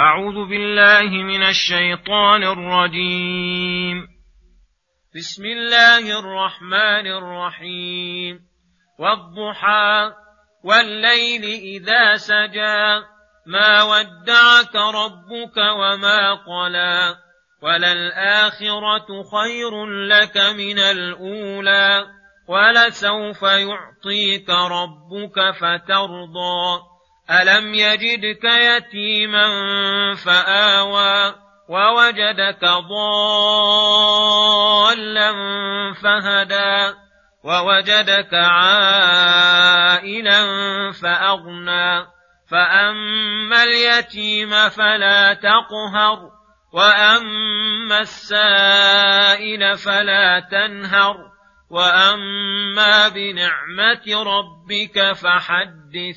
أعوذ بالله من الشيطان الرجيم. بسم الله الرحمن الرحيم. والضحى والليل إذا سجى. ما ودعك ربك وما قلى. وللآخرة خير لك من الأولى. ولسوف يعطيك ربك فترضى. ألم يجدك يتيما فآوى ووجدك ضالا فهدى ووجدك عائلا فأغنى فأما اليتيم فلا تقهر وأما السائل فلا تنهر وأما بنعمة ربك فحدث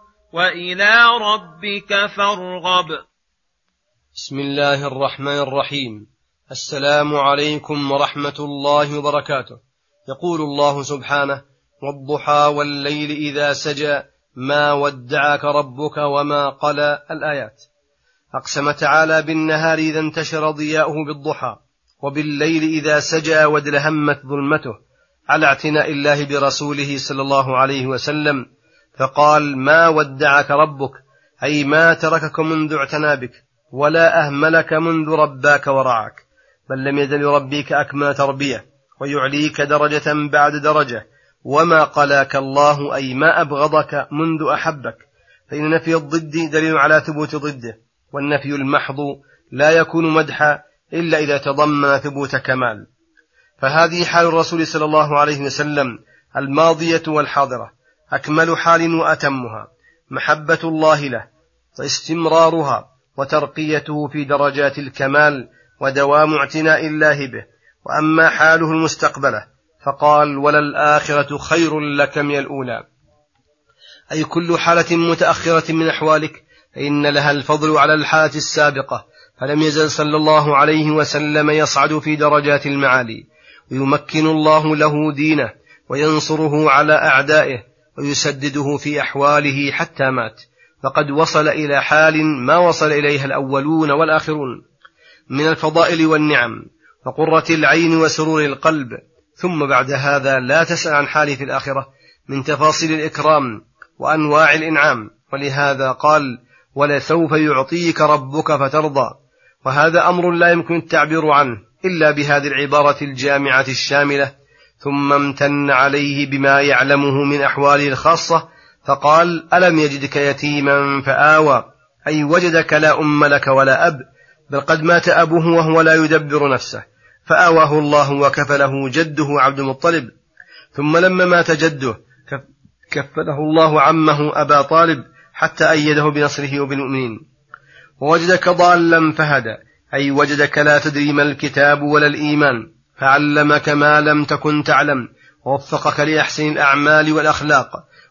وإلى ربك فارغب. بسم الله الرحمن الرحيم. السلام عليكم ورحمة الله وبركاته. يقول الله سبحانه والضحى والليل إذا سجى ما ودعك ربك وما قلى الآيات. أقسم تعالى بالنهار إذا انتشر ضياؤه بالضحى وبالليل إذا سجى وادلهمت ظلمته على اعتناء الله برسوله صلى الله عليه وسلم فقال ما ودعك ربك؟ أي ما تركك منذ اعتنى بك ولا أهملك منذ رباك ورعاك بل لم يزل يربيك أكمل تربية ويعليك درجة بعد درجة. وما قلاك الله أي ما أبغضك منذ أحبك. فإن نفي الضد دليل على ثبوت ضده والنفي المحض لا يكون مدحا إلا إذا تضمن ثبوت كمال. فهذه حال الرسول صلى الله عليه وسلم الماضية والحاضرة. أكمل حال وأتمها. محبة الله له واستمرارها وترقيته في درجات الكمال ودوام اعتناء الله به. وأما حاله المستقبلة فقال وللآخرة خير لك من الأولى. أي كل حالة متأخرة من أحوالك فإن لها الفضل على الحالة السابقة. فلم يزل صلى الله عليه وسلم يصعد في درجات المعالي. ويمكن الله له دينه وينصره على أعدائه. ويسدده في أحواله حتى مات. فقد وصل إلى حال ما وصل إليها الأولون والآخرون من الفضائل والنعم وقرة العين وسرور القلب. ثم بعد هذا لا تسأل عن حاله في الآخرة من تفاصيل الإكرام وأنواع الإنعام. ولهذا قال ولسوف يعطيك ربك فترضى وهذا أمر لا يمكن التعبير عنه إلا بهذه العبارة الجامعة الشاملة ثم امتن عليه بما يعلمه من أحواله الخاصة فقال ألم يجدك يتيما فآوى؟ أي وجدك لا أم لك ولا أب بل قد مات أبوه وهو لا يدبر نفسه فآواه الله وكفله جده عبد المطلب. ثم لما مات جده كفله الله عمه أبا طالب حتى أيده بنصره وبالمؤمنين. ووجدك ضالا فهدى أي وجدك لا تدري ما الكتاب ولا الإيمان. فعلمك ما لم تكن تعلم ووفقك لأحسن الأعمال والأخلاق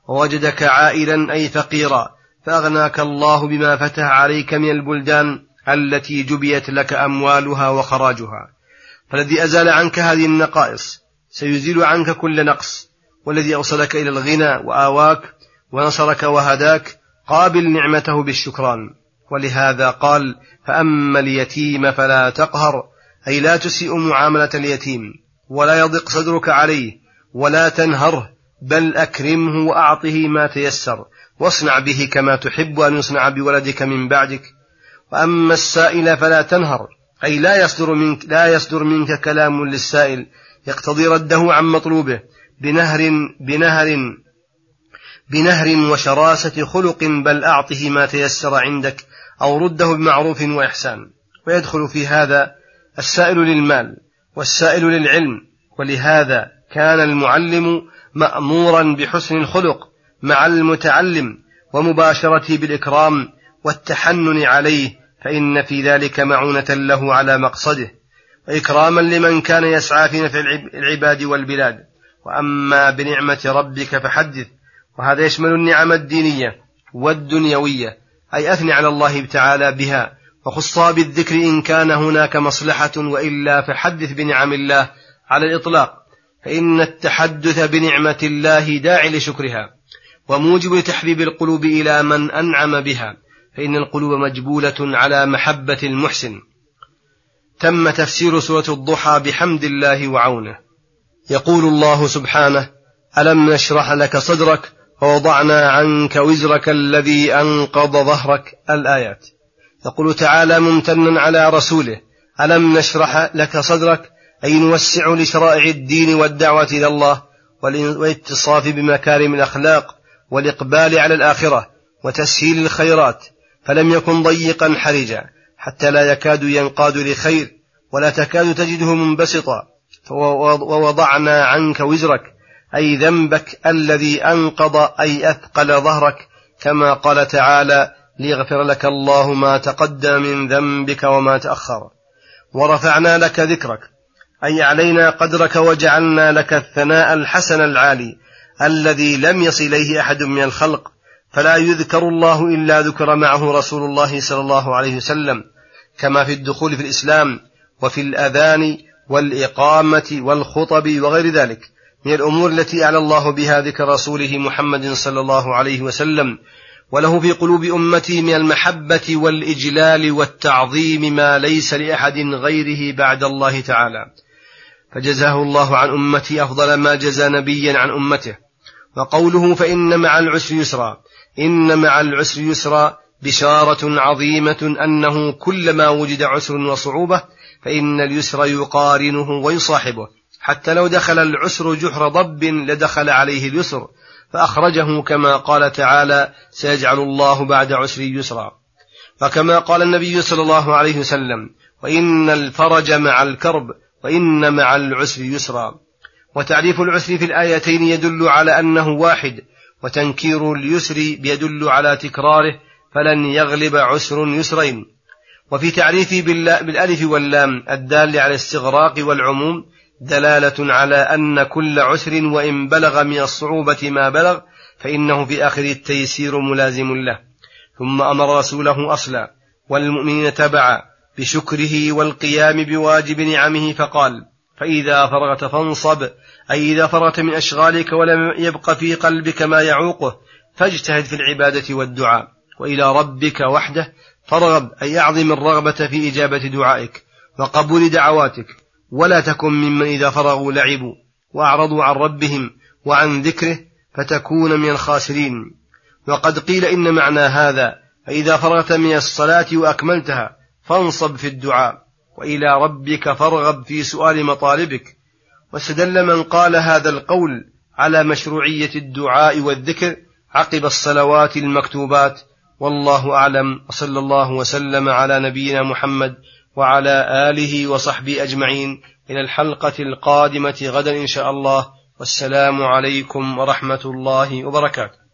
ووجدك عائلا أي فقيرا فأغناك الله بما فتح عليك من البلدان التي جبيت لك أموالها وخراجها. فالذي أزال عنك هذه النقائص سيزيل عنك كل نقص والذي أوصلك إلى الغنى وآواك ونصرك وهداك قابل نعمته بالشكران. ولهذا قال فأما اليتيم فلا تقهر أي لا تسيء معاملة اليتيم ولا يضق صدرك عليه ولا تنهره بل أكرمه وأعطه ما تيسر. واصنع به كما تحب أن يصنع بولدك من بعدك. وأما السائل فلا تنهر أي لا يصدر منك لا يصدر منك كلام للسائل يقتضي رده عن مطلوبه بنهر بنهر بنهر وشراسة خلق بل أعطه ما تيسر عندك أو رده بمعروف وإحسان. ويدخل في هذا السائل للمال والسائل للعلم ولهذا كان المعلم مأمورا بحسن الخلق مع المتعلم ومباشرته بالإكرام والتحنن عليه فإن في ذلك معونة له على مقصده وإكراما لمن كان يسعى في نفع العباد والبلاد. وأما بنعمة ربك فحدث وهذا يشمل النعم الدينية والدنيوية أي أثني على الله تعالى بها. وخصها بالذكر إن كان هناك مصلحة وإلا فحدث بنعم الله على الإطلاق. فإن التحدث بنعمة الله داعي لشكرها وموجب لتحبيب القلوب إلى من أنعم بها. فإن القلوب مجبولة على محبة المحسن. تم تفسير سورة الضحى بحمد الله وعونه. يقول الله سبحانه ألم نشرح لك صدرك ووضعنا عنك وزرك الذي أنقض ظهرك؟ الآيات. يقول تعالى ممتنا على رسوله ألم نشرح لك صدرك؟ أي نوسع لشرائع الدين والدعوة إلى الله والإتصاف بمكارم الأخلاق والإقبال على الآخرة وتسهيل الخيرات فلم يكن ضيقا حرجا حتى لا يكاد ينقاد لخير ولا تكاد تجده منبسطا ووضعنا عنك وزرك أي ذنبك الذي أنقض أي أثقل ظهرك كما قال تعالى ليغفر لك الله ما تقدم من ذنبك وما تأخر. ورفعنا لك ذكرك أي علينا قدرك وجعلنا لك الثناء الحسن العالي الذي لم يصل إليه أحد من الخلق فلا يذكر الله إلا ذكر معه رسول الله صلى الله عليه وسلم كما في الدخول في الإسلام وفي الأذان والإقامة والخطب وغير ذلك. من الأمور التي أعلى الله بها ذكر رسوله محمد صلى الله عليه وسلم وله في قلوب أمتي من المحبة والإجلال والتعظيم ما ليس لأحد غيره بعد الله تعالى. فجزاه الله عن أمتي أفضل ما جزى نبيا عن أمته. وقوله فإن مع العسر يسرا. إن مع العسر يسرا بشارة عظيمة أنه كلما وجد عسر وصعوبة فإن اليسر يقارنه ويصاحبه. حتى لو دخل العسر جحر ضب لدخل عليه اليسر. فأخرجه كما قال تعالى سيجعل الله بعد عسر يسرا. وكما قال النبي صلى الله عليه وسلم وإن الفرج مع الكرب وإن مع العسر يسرا. وتعريف العسر في الآيتين يدل على أنه واحد وتنكير اليسر يدل على تكراره فلن يغلب عسر يسرين. وفي تعريفه بالألف واللام الدال على الاستغراق والعموم دلالة على أن كل عسر وإن بلغ من الصعوبة ما بلغ فإنه في آخر التيسير ملازم له. ثم أمر رسوله أصلا والمؤمنين تبعا بشكره والقيام بواجب نعمه فقال فإذا فرغت فانصب أي إذا فرغت من أشغالك ولم يبق في قلبك ما يعوقه فاجتهد في العبادة والدعاء. وإلى ربك وحده فارغب أي أعظم الرغبة في إجابة دعائك وقبول دعواتك. ولا تكن ممن إذا فرغوا لعبوا وأعرضوا عن ربهم وعن ذكره فتكون من الخاسرين. وقد قيل إن معنى هذا فإذا فرغت من الصلاة وأكملتها فانصب في الدعاء وإلى ربك فارغب في سؤال مطالبك. واستدل من قال هذا القول على مشروعية الدعاء والذكر عقب الصلوات المكتوبات. والله أعلم وصلى الله وسلم على نبينا محمد وعلى آله وصحبه أجمعين. إلى الحلقة القادمة غدا إن شاء الله. والسلام عليكم ورحمة الله وبركاته.